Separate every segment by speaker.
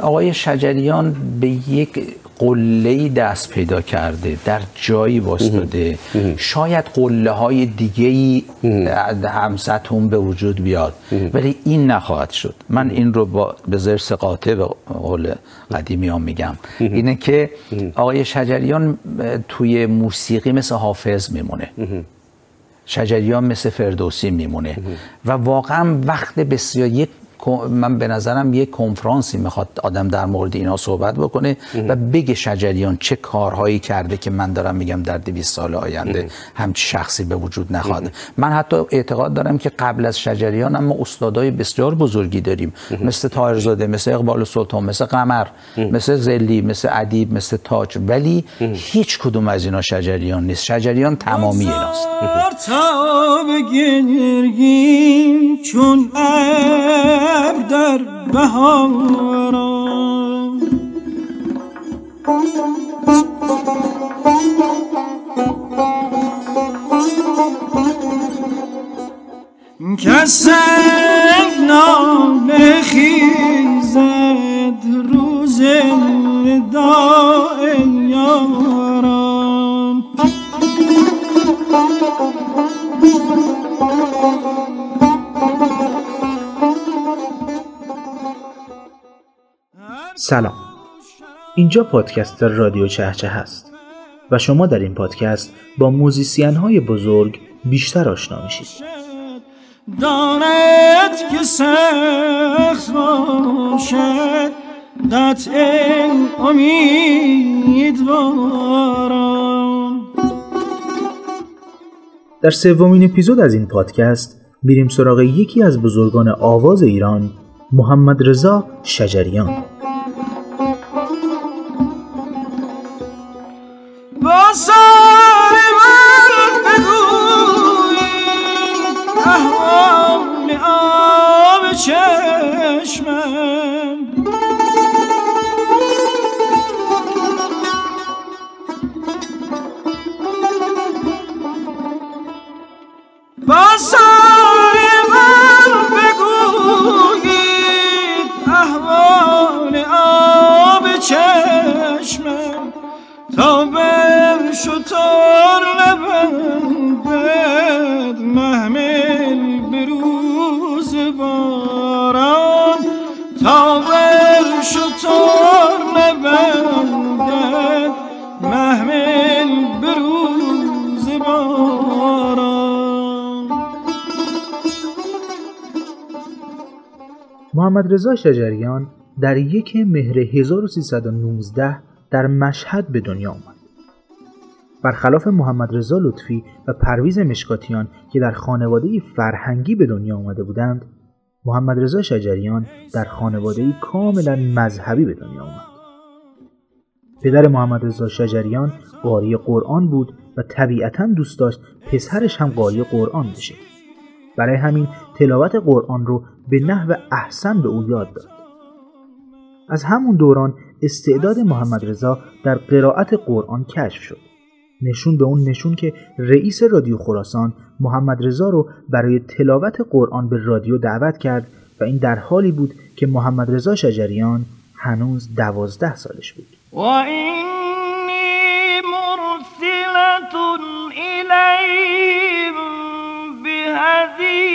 Speaker 1: آقای شجریان به یک قله دست پیدا کرده در جایی واسطاده شاید قله های دیگه ای همسطون به وجود بیاد ولی این نخواهد شد. من این رو با به زرس قاطع به قول قدیمی ها میگم. اینه که آقای شجریان توی موسیقی مثل حافظ میمونه. شجریان مثل فردوسی میمونه. و واقعا وقت بسیار یک من به نظرم یک کنفرانسی می‌خواد آدم در مورد اینا صحبت بکنه و بگه شجریان چه کارهایی کرده که من دارم میگم در 200 سال آینده هم شخصی به وجود نخواهد من حتی اعتقاد دارم که قبل از شجریان اما استادای بسیار بزرگی داریم. مثل طاهرزاده مثل اقبال سلطان مثل قمر مثل زلی مثل ادیب مثل تاج. ولی هیچ کدوم از اینا شجریان نیست. شجریان تمامی ایناست. چون در بهارم کس نام خیزد روز وداع
Speaker 2: سلام. اینجا پادکست رادیو چهچه هست و شما در این پادکست با موزیسین های بزرگ بیشتر آشنا میشید. داند که سخت باشد قطع امیدوارم. در سومین اپیزود از این پادکست میریم سراغ یکی از بزرگان آواز ایران محمد رضا شجریان. Passa! محمد رضا شجریان در یک مهر 1319 در مشهد به دنیا آمد. برخلاف محمد رضا لطفی و پرویز مشکاتیان که در خانواده فرهنگی به دنیا آمده بودند، محمد رضا شجریان در خانواده کاملا مذهبی به دنیا آمد. پدر محمد رضا شجریان قاری قرآن بود و طبیعتا دوست داشت پسرش هم قاری قرآن بشه. برای همین تلاوت قرآن رو به نحو احسن به او یاد داد. از همون دوران استعداد محمد رضا در قرائت قرآن کشف شد. نشون به اون نشون که رئیس رادیو خراسان محمد رضا رو برای تلاوت قرآن به رادیو دعوت کرد و این در حالی بود که محمد رضا شجریان هنوز دوازده سالش بود. و اینی الذي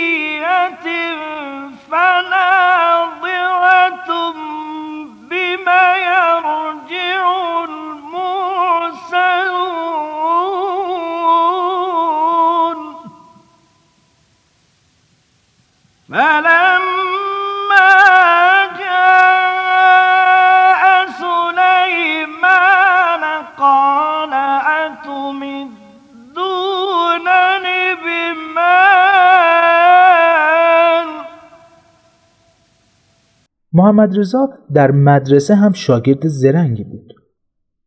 Speaker 2: محمد رضا در مدرسه هم شاگرد زرنگی بود.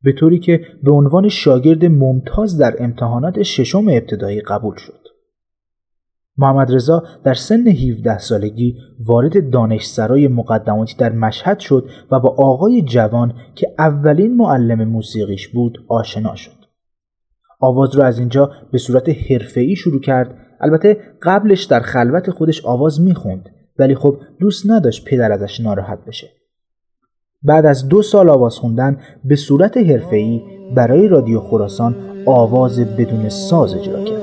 Speaker 2: به طوری که به عنوان شاگرد ممتاز در امتحانات ششم ابتدایی قبول شد. محمد رضا در سن 17 سالگی وارد دانشسرای مقدماتی در مشهد شد و با آقای جوان که اولین معلم موسیقیش بود آشنا شد. آواز رو از اینجا به صورت حرفه‌ای شروع کرد. البته قبلش در خلوت خودش آواز می‌خوند. ولی خب دوست نداشت پدر ازش ناراحت بشه بعد از دو سال آواز خوندن به صورت حرفه‌ای برای رادیو خراسان آواز بدون ساز اجرا کرد.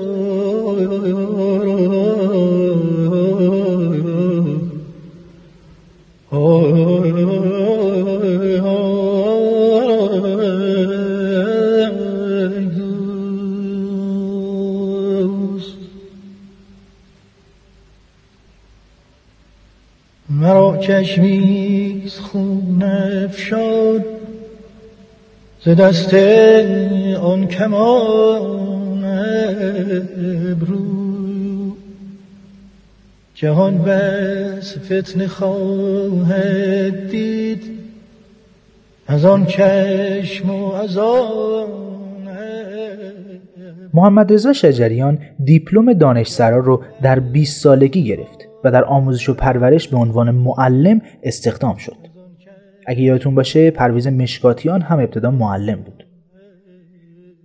Speaker 3: چشمیز خون افشاد ز دست آن کمان ابرو. جهان بس فتن خواهد دید از آن چشم و از آن
Speaker 2: محمد رضا شجریان دیپلم دانشسرا رو در 20 سالگی گرفت. و در آموزش و پرورش به عنوان معلم استخدام شد. اگه یادتون باشه پرویز مشکاتیان هم ابتدا معلم بود.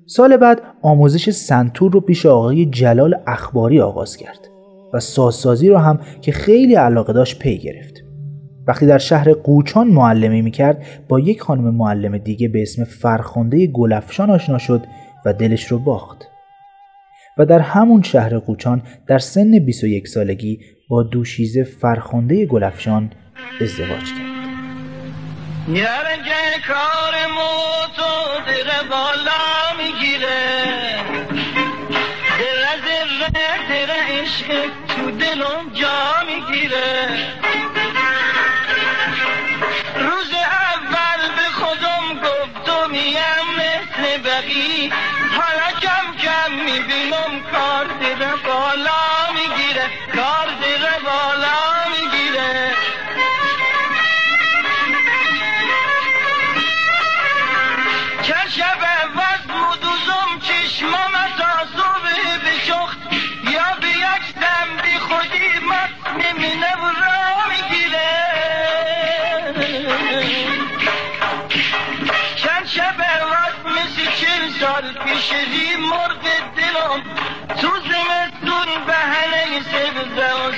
Speaker 2: سال بعد آموزش سنتور رو پیش آقای جلال اخباری آغاز کرد و سازسازی رو هم که خیلی علاقه داشت پی گرفت. وقتی در شهر قوچان معلمی می‌کرد با یک خانم معلم دیگه به اسم فرخنده گلفشان آشنا شد و دلش رو باخت. و در همون شهر قوچان در سن 21 سالگی با دوشیزه فرخنده گلفشان ازدواج کرد.
Speaker 3: یرگه کار موتو دره بالا می‌گیره دره دره دره عشق تو دلم جا می‌گیره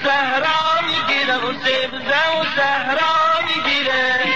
Speaker 3: وسهران قلب سبزة و سهران قلب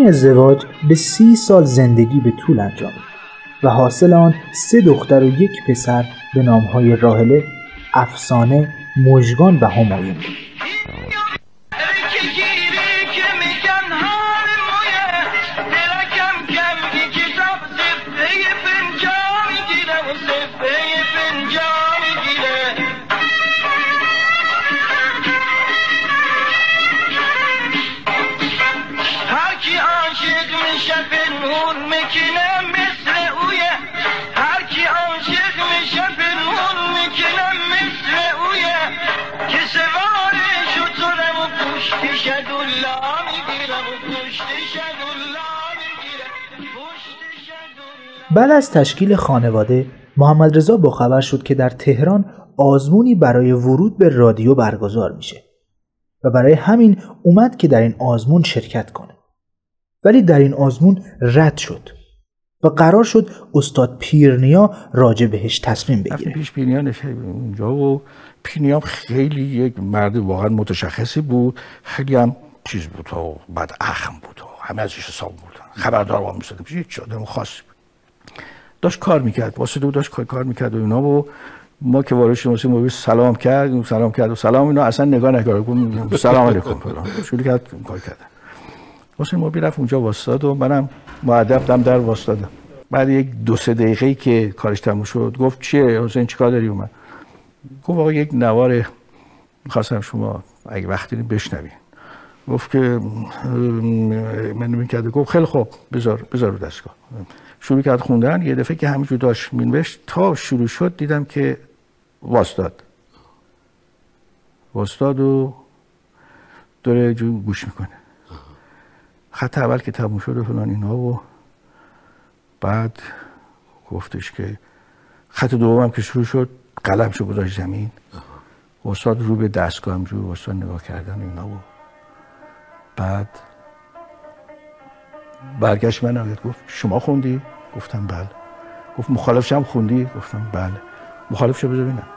Speaker 2: این ازدواج به سی سال زندگی به طول انجامید و حاصل آن سه دختر و یک پسر به نامهای راهله، افسانه، مژگان و همایون بود. بعد از تشکیل خانواده محمد رضا با خبر شد که در تهران آزمونی برای ورود به رادیو برگزار میشه و برای همین اومد که در این آزمون شرکت کنه. ولی در این آزمون رد شد و قرار شد استاد پیرنیا راجع بهش تصمیم بگیره.
Speaker 4: پیش نشستیم اونجا و پینیا خیلی یک مرد واقعا متشخصی بود. خیلی هم چیز بود و بعد اخم بود و همه ازش حساب بودن خبردار با می‌شدم پیش هیچ آدم خاصی بود داشت کار می‌کرد. واسه دو داشت کار- می‌کرد و اینا و ما که وارد شدیم واسه سلام کرد سلام کرد و سلام اینا اصلا نگاه نکرد. گفت سلام علیکم. فلان. شروع کرد کار کردن. حسین موبی رفت اونجا واسطاد و منم معدب دم در واسطادم بعد یک دو سه دقیقه که کارش تموم شد گفت چیه حسین چیکار داری اومد؟ گفت آقا یک نوار می‌خواستم شما اگه وقتی بشنوین گفت که من می‌کرده گفت خیلی خوب بذار بذار رو دستگاه. شروع کرد خوندن یه دفعه که همینجور داشت مینوشت تا شروع شد دیدم که واستاد. واستاد و داره جو گوش می‌کنه. خط اول که تموم شد و فلان اینا و بعد گفتش که خط دوم که شروع شد قلم شو گذاشت زمین. استاد رو به دستگاه همجور استاد نگاه کردن اینا و بعد برگشت من آمد گفت شما خوندی؟ گفتم بله. گفت مخالفش هم خوندی؟ گفتم بله. مخالفش بذار ببینم.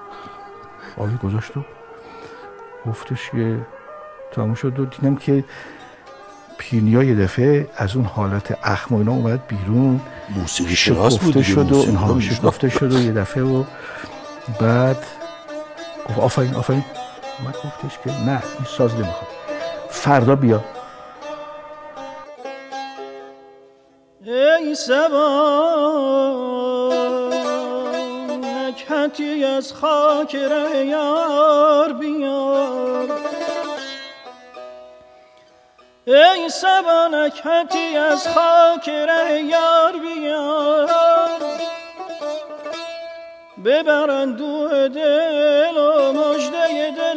Speaker 4: آقای گذاشت و گفتش که تموم شد و دیدم که پینیا یه دفعه از اون حالت اخم و اینا اومد بیرون.
Speaker 5: موسیقی شناس بود
Speaker 4: شد و اینها
Speaker 5: می‌شناخت.
Speaker 4: شکفته شد و یه دفعه و بعد گفت آفرین آفرین. من گفتش که نه این ساز نمی‌خواد. فردا بیا.
Speaker 3: سبا نکهتی از خاک ره یار بیار. ای سبا نکهتی از خاک ره یار بیار. ببرند دو دل و مجده دلدار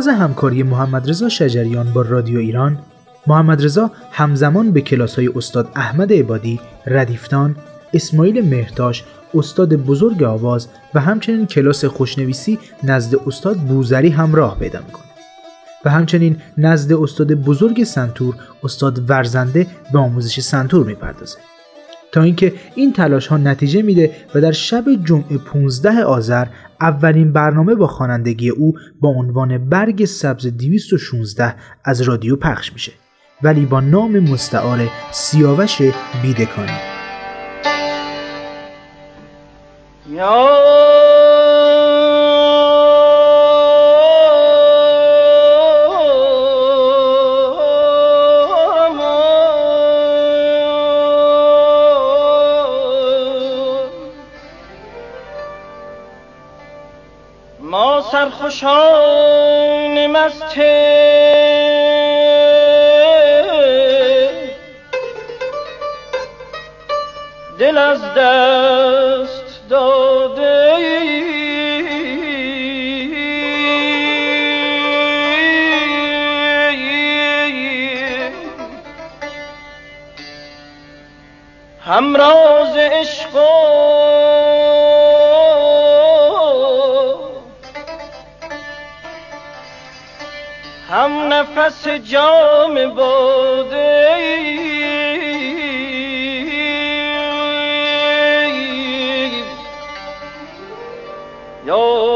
Speaker 2: آغاز همکاری محمد رضا شجریان با رادیو ایران محمد رضا همزمان به کلاس های استاد احمد عبادی، ردیفتان، اسماعیل مهرتاش، استاد بزرگ آواز و همچنین کلاس خوشنویسی نزد استاد بوزری هم راه پیدا می‌کنه. و همچنین نزد استاد بزرگ سنتور استاد ورزنده به آموزش سنتور می‌پردازه. تا اینکه این تلاش ها نتیجه میده و در شب جمعه 15 آذر اولین برنامه با خوانندگی او با عنوان برگ سبز 216 از رادیو پخش میشه. ولی با نام مستعار سیاوش بیدکانی.
Speaker 3: سرخوشان مست دل از دست داده همراز عشق نفس جام باده یا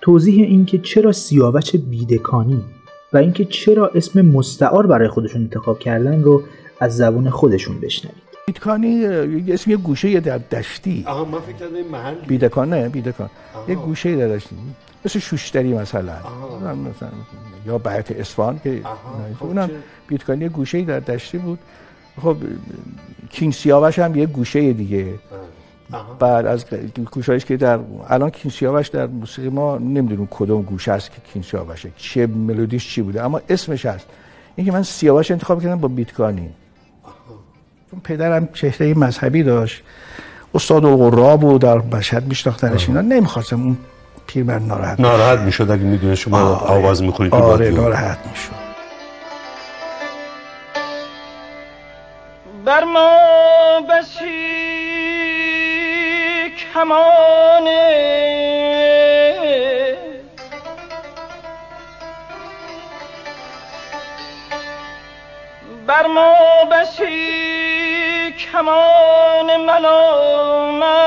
Speaker 2: توضیح اینکه چرا سیاوش بیدکانی و اینکه چرا اسم مستعار برای خودشون انتخاب کردن رو از زبون خودشون بشنوید.
Speaker 4: بیتکانی یه اسم یه گوشه در دشتی.
Speaker 5: آها من فکر کردم این محل
Speaker 4: بیدکان نه بیدکان. یه گوشه در دشتی. مثل شوشتری مثلا. مثلا یا بیت اصفهان که
Speaker 5: خب
Speaker 4: اونم
Speaker 5: چه؟
Speaker 4: بیتکانی یه گوشه در دشتی بود. خب کینگ سیاوش هم یه گوشه دیگه. بعد از گوشهایش که در الان کین سیاوش در موسیقی ما نمی‌دونیم کدوم گوشه است که کین سیاوشه. چه ملودیش چی بوده؟ اما اسمش هست. اینکه من سیاوش انتخاب کردم با بیتکانی چون پدرم چهره مذهبی داشت. استاد القرا بود در مشهد میشناختنش اینا. نمی‌خواستم اون پیرمرد ناراحت
Speaker 5: ناراحت می‌شد اگه می‌دونه شما
Speaker 4: آره.
Speaker 5: آواز می‌خونید
Speaker 4: آره. ناراحت می‌شد.
Speaker 3: بر ما بسی کمانه بر ما بسی کمان ملامت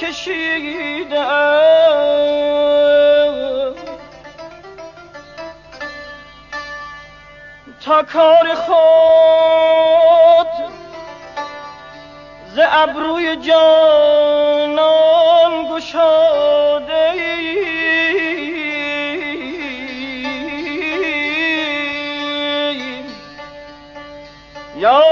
Speaker 3: کشیده. تا کار خود ز ابروی جانان گشاده یا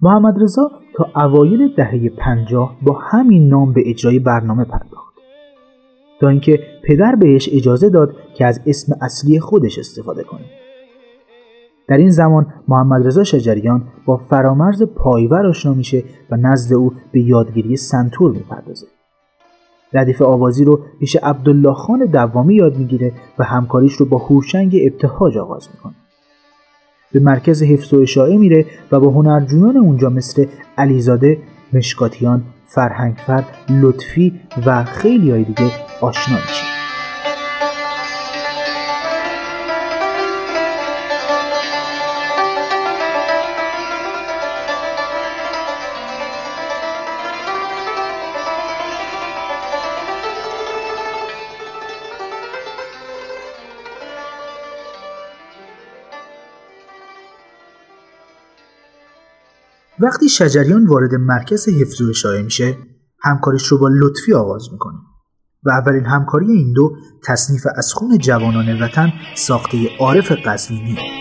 Speaker 2: محمد رضا تا اوایل دهه پنجاه با همین نام به اجرای برنامه پرداخت. تا اینکه پدر بهش اجازه داد که از اسم اصلی خودش استفاده کنه. در این زمان محمد رضا شجریان با فرامرز پایور آشنا میشه و نزد او به یادگیری سنتور می‌پردازه. ردیف آوازی رو پیش عبدالله خان دوامی یاد می‌گیره و همکاریش رو با هوشنگ ابتهاج آغاز می‌کنه. به مرکز حفظ و اشاعه میره و با هنرجویان اونجا مثل علیزاده، مشکاتیان، فرهنگفر، لطفی و خیلی های دیگه آشنا میشه. وقتی شجریان وارد مرکز حفظ و اشاعه میشه همکاریش رو با لطفی آغاز می‌کنه. و اولین همکاری این دو تصنیف از خون جوانان وطن ساخته عارف قزوینی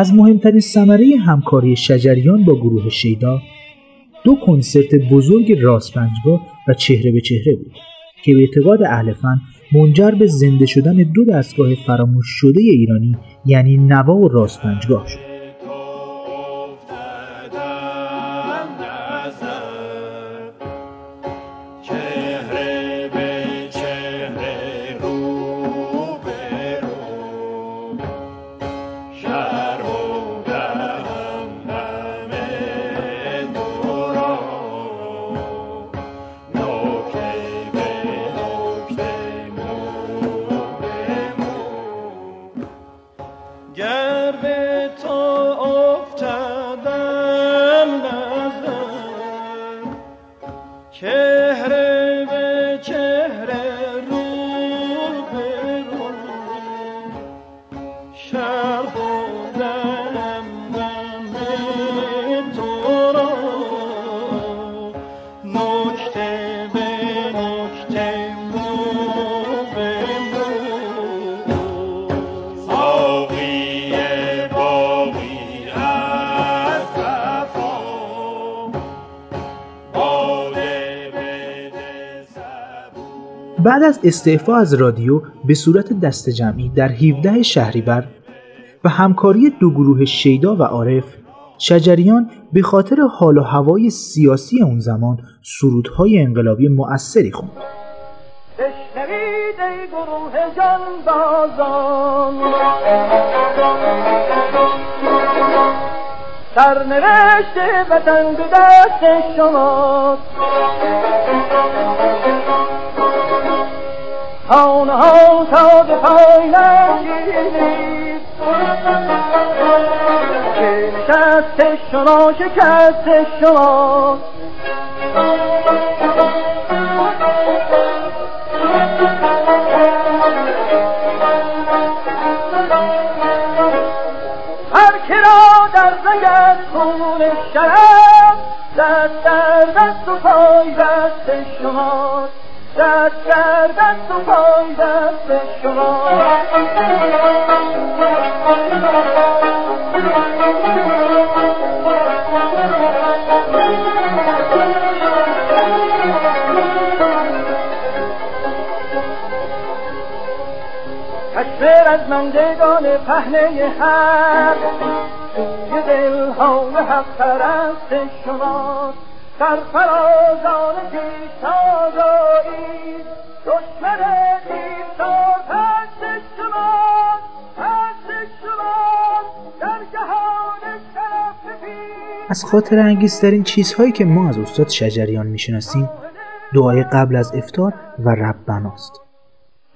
Speaker 3: از
Speaker 2: مهمترین ثمره همکاری شجریان با گروه شیدا دو کنسرت بزرگ راستپنجگاه و چهره به چهره بود که به اعتقاد اهل فن منجر به زنده شدن دو دستگاه فراموش شده ایرانی یعنی نوا و راستپنجگاه شد. بعد از استعفا از رادیو به صورت دست جمعی در 17 شهریور و همکاری دو گروه شیدا و عارف شجریان به خاطر حال و هوای سیاسی اون زمان سرودهای انقلابی مؤثری خوند.
Speaker 3: سرنوشت وطن به دست خانه ها تا به پای که نشست شما شکست شماست هر در زنگت خون شرم دست در دست و پای دست
Speaker 6: در دست و پای دست شما. تکبیر از مندگان پهنه حق سوی دلهای حق پرست شما. سرفرازان پیشتازایی
Speaker 2: از خاطر انگیزترین چیزهایی که ما از استاد شجریان می‌شناسیم دعای قبل از افطار و ربناست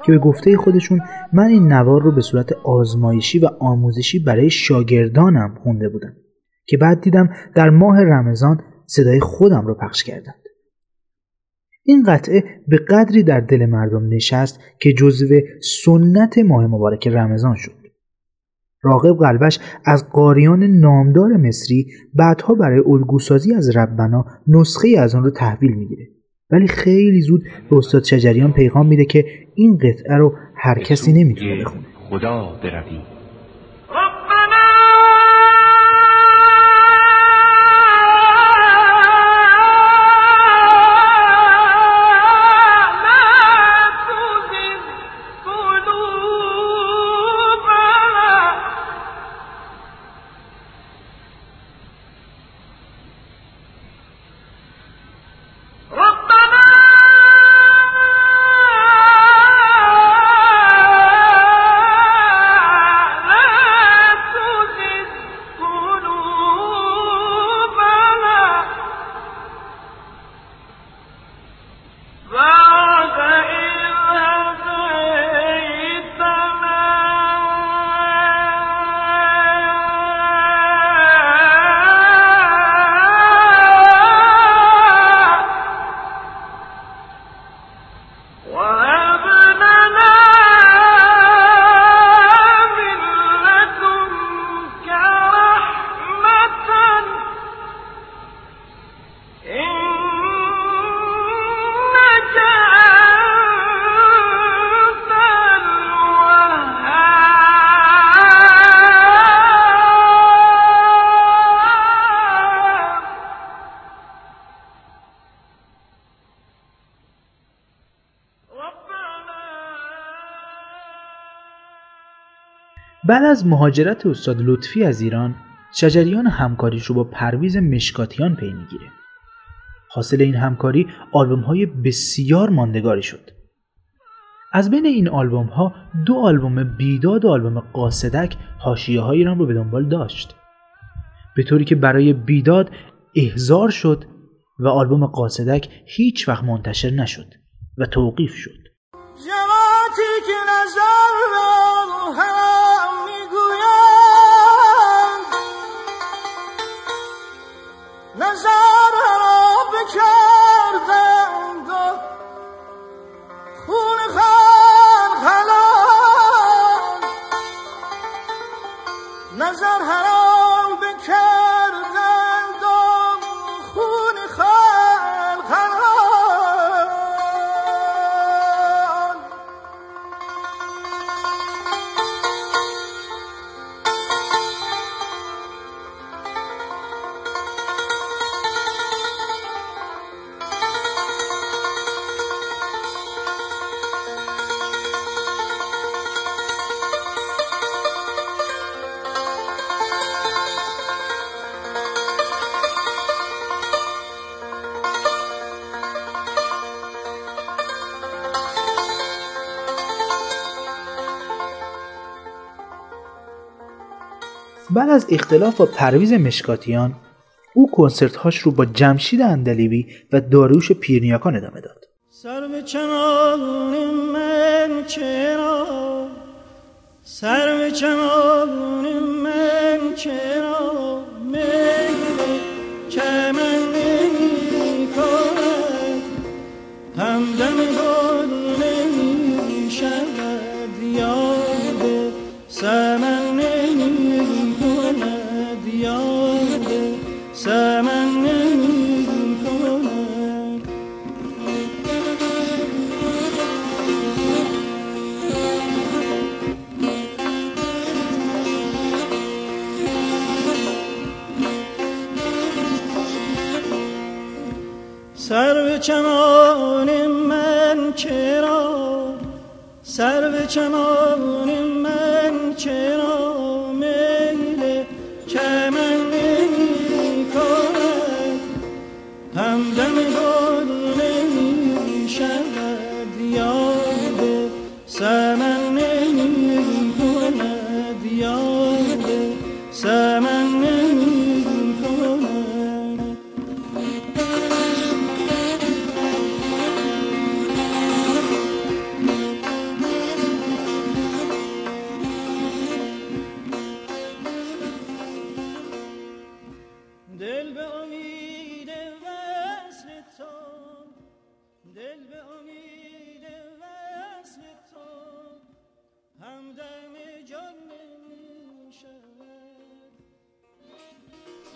Speaker 2: که به گفته خودشون من این نوار رو به صورت آزمایشی و آموزشی برای شاگردانم خونده بودم که بعد دیدم در ماه رمضان صدای خودم رو پخش کردند. این قطعه به قدری در دل مردم نشست که جزو سنت ماه مبارک رمضان شد. راغب قلبش از قاریان نامدار مصری بعدها برای الگوسازی از ربنا نسخه از آن رو تحویل می‌گیره. ولی خیلی زود به استاد شجریان پیغام میده که این قطعه رو هر کسی نمی‌تونه بخونه.
Speaker 3: خدا بروی
Speaker 6: بعد
Speaker 2: از مهاجرت استاد لطفی از ایران شجریان همکاریش رو با پرویز مشکاتیان پی می‌گیره. حاصل این همکاری آلبوم های بسیار ماندگاری شد. از بین این آلبوم ها دو آلبوم بیداد و آلبوم قاصدک حاشیه های را رو به دنبال داشت. به طوری که برای بیداد احضار شد و آلبوم قاصدک هیچ وقت منتشر نشد و توقیف شد.
Speaker 6: جماعتی که نظر
Speaker 2: بعد از اختلاف با پرویز مشکاتیان او کنسرتهاش رو با جمشید اندلیبی و داریوش پیرنیاکان ادامه داد.
Speaker 6: سر به چمان من چرا؟ سر به چمان من چرا؟ چمن نمی کند همدم گل نمی شود یاد سمن نمی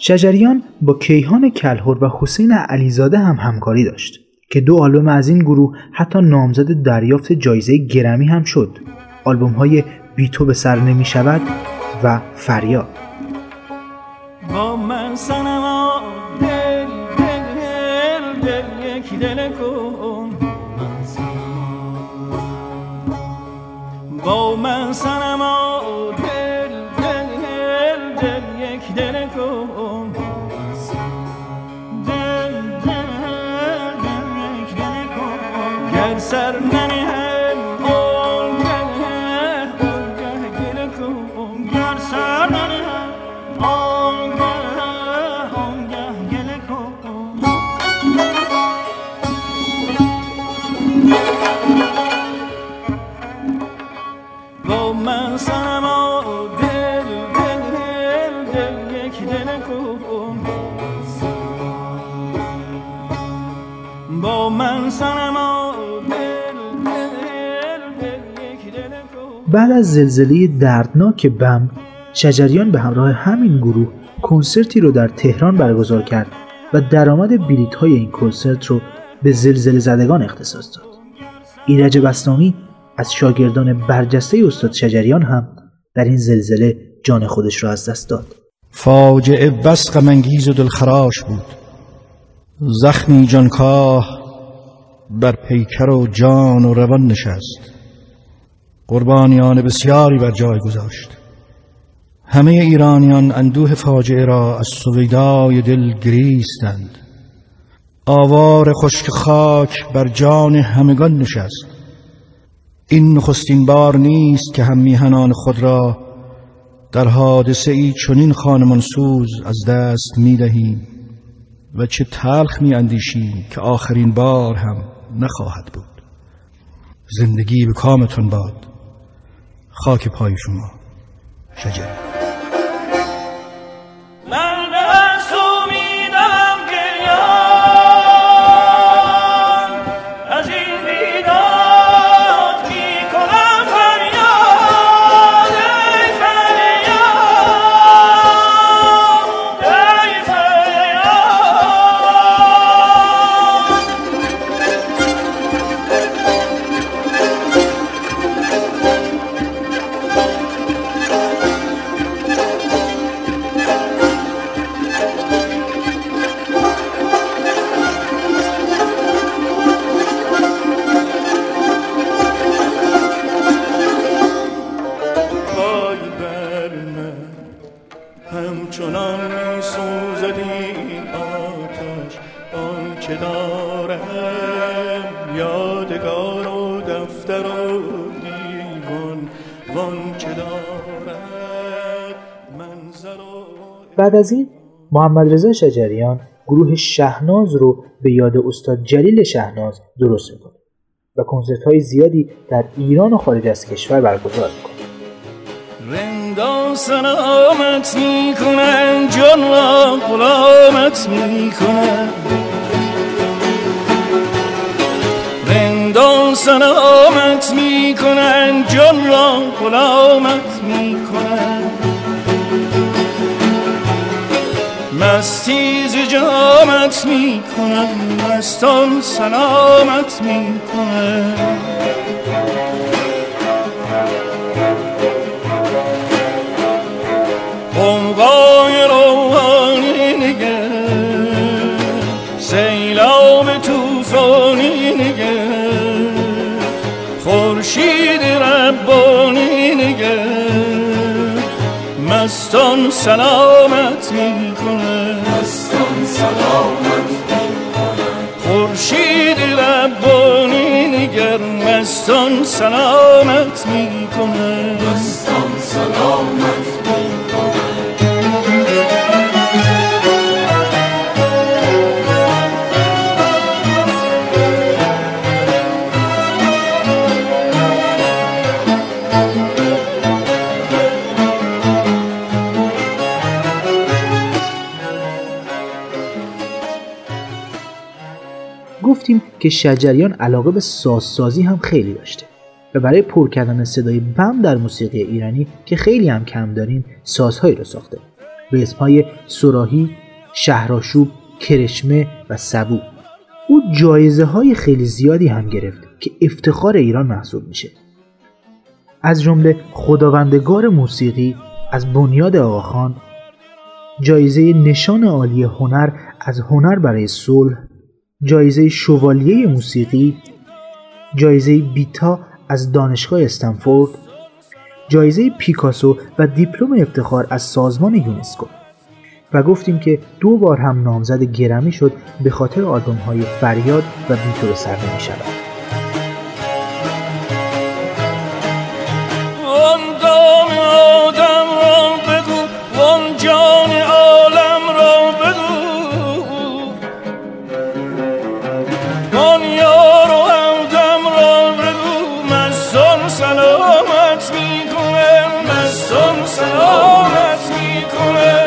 Speaker 2: شجریان با کیهان کلهر و حسین علیزاده هم همکاری داشت که دو آلبوم از این گروه حتی نامزد دریافت جایزه گرمی هم شد. آلبوم های بی تو به سر نمی شود و فریاد.
Speaker 6: با من سنما
Speaker 2: بعد از زلزله دردناک بم شجریان به همراه همین گروه کنسرتی رو در تهران برگزار کرد و درآمد بلیط های این کنسرت رو به زلزله زدگان اختصاص داد. ایرج بسنامی از شاگردان برجسته استاد شجریان هم در این زلزله جان خودش را از دست داد.
Speaker 4: فاجعه بس غمانگیز و دلخراش بود زخمی جانکاه بر پیکر و جان و روان نشست. قربانیان بسیاری بر جای گذاشت. همه ایرانیان اندوه فاجعه را از سویدای دل گریستند. آوار خشک خاک بر جان همگان نشست. این نخستین بار نیست که هم میهنان خود را در حادثه ای چنین خانمانسوز از دست می دهیم و چه تلخ می اندیشیم که آخرین بار هم نخواهد بود. زندگی به کامتون باد. خاک پای شما شجر
Speaker 2: محمد رضا شجریان گروه شهناز رو به یاد استاد جلیل شهناز درست می‌کنه و کنسرت های زیادی در ایران و خارج از کشور برگزار می‌کنه.
Speaker 6: رندان سلامت می کنن جان را غلامت می کنن رندان سلامت می کنن جان را غلامت می مستی ز جامت می کنن مستان سلامت می کنن قوقای روحانی نگر سیلاب توفانی نگر خورشید ربانی نگر مستان سلامت می‌کنه. مستان سلامت می‌کنه مستان
Speaker 2: که شجریان علاقه به سازسازی هم خیلی داشته. و برای پر کردن صدای بم در موسیقی ایرانی که خیلی هم کم داریم سازهایی رو ساخته. به اسمهای سراهی، شهراشوب، کرشمه و سبو. او جایزه های خیلی زیادی هم گرفت که افتخار ایران محسوب میشه. از جمله خداوندگار موسیقی از بنیاد آقاخان جایزه نشان عالی هنر از هنر برای صلح جایزه شوالیه موسیقی جایزه بیتا از دانشگاه استنفورد جایزه پیکاسو و دیپلم افتخار از سازمان یونسکو و گفتیم که دو بار هم نامزد گرمی شد به خاطر آلبوم های فریاد و بیتو به سر نمی شود.
Speaker 6: مستان سلامت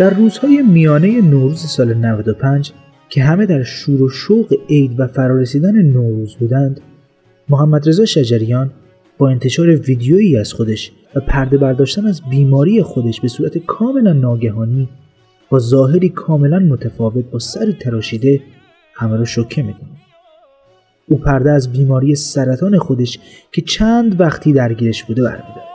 Speaker 2: در روزهای میانه نوروز سال 95 که همه در شور و شوق عید و فرارسیدن نوروز بودند محمد رضا شجریان با انتشار ویدیویی از خودش و پرده برداشتن از بیماری خودش به صورت کاملا ناگهانی با ظاهری کاملا متفاوت با سر تراشیده همه را شوکه می‌کنه. او پرده از بیماری سرطان خودش که چند وقتی درگیرش بوده برمیداره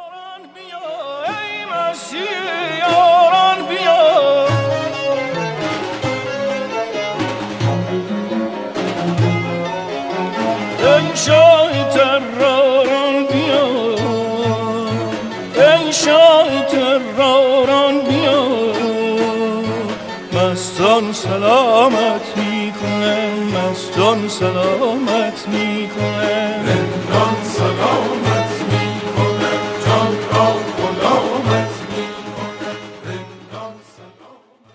Speaker 6: سلامت می‌کنه مستان سلامت می‌کنه. رندان سلامت می‌کنه جان را غلامت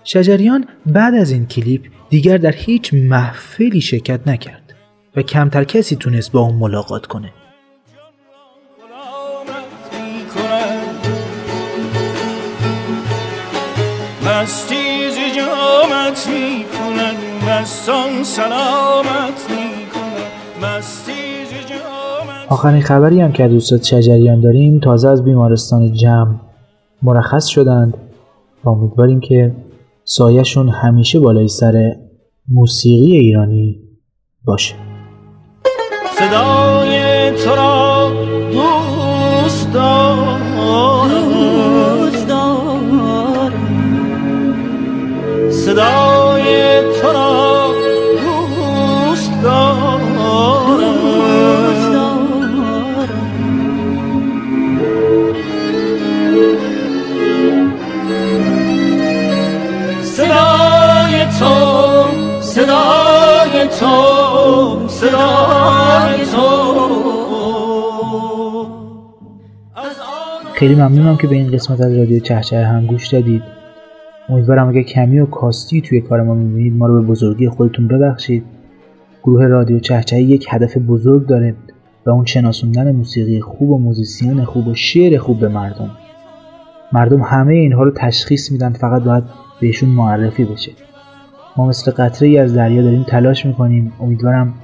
Speaker 2: شجریان بعد از این کلیپ دیگر در هیچ محفلی شرکت نکرد و کمتر کسی تونست با اون ملاقات کنه.
Speaker 6: مستی ز جامت می‌کنه مستان سلامت مستی جامت
Speaker 2: آخرین خبری هم که از دوستات شجریان داریم تازه از بیمارستان جمع مرخص شدند و امیدواریم که سایهشون همیشه بالای سر موسیقی ایرانی باشه.
Speaker 6: صدای تو را صدای تو را دوست دارم. صدای تو صدای تو صدای تو.
Speaker 2: خیلی ممنونم که به این قسمت از رادیو چهچه هم گوش دادید. امیدوارم اگه کمی و کاستی توی کار ما می‌بینید ما رو به بزرگی خودتون ببخشید. گروه رادیو چهچه یک هدف بزرگ داره و اون شناسوندن موسیقی خوب و موزیسین خوب و شعر خوب به مردم. مردم همه اینها رو تشخیص میدن فقط باید بهشون معرفی بشه. ما مثل قطره ای از دریا داریم تلاش می‌کنیم. امیدوارم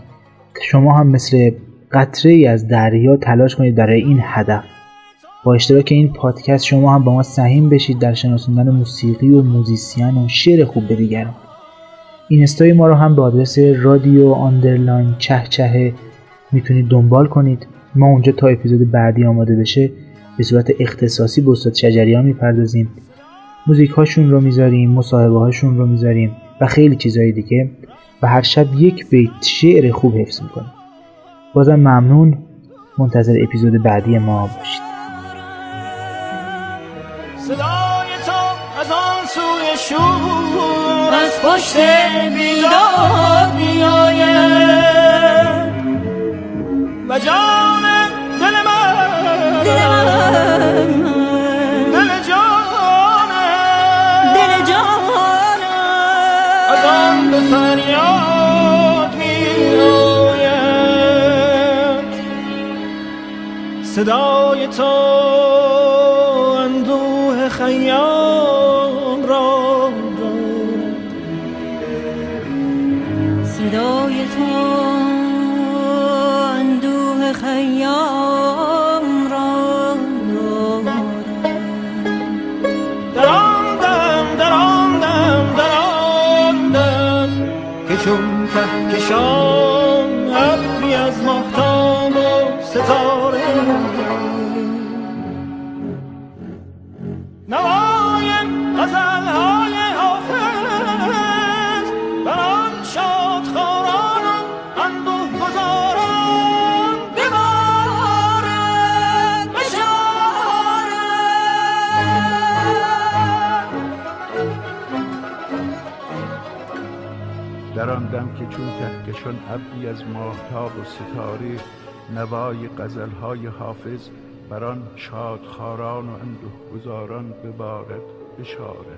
Speaker 2: شما هم مثل قطره ای از دریا تلاش کنید برای این هدف. با اشتراک این پادکست شما هم با ما سهیم بشید در شناسوندن موسیقی و موزیسین و شعر خوب به دیگران. اینستای ما رو هم به آدرس رادیو آندرلاین چه می‌تونید دنبال کنید. ما اونجا تا اپیزود بعدی آماده بشه به صورت اختصاصی به استاد شجریان می‌پردازیم. موزیک هاشون رو می‌ذاریم مصاحبه هاشون رو می‌ذاریم و خیلی چیزهای دیگه. و هر شب یک بیت شعر خوب حفظ می‌کنیم. بازم ممنون. منتظر اپیزود بعدی ما باشید.
Speaker 6: شور از پشت بیداد میآید. و جان دل من دل جانم دل جانم از آن به فریاد میآید. صدای تو کهکشان ابری از ماهتاب و ستاره
Speaker 7: که چون کهکشان ابری از ماهتاب و ستاره نوای غزلهای حافظ بر آن شادخواران و اندوه گذاران ببارد بشارد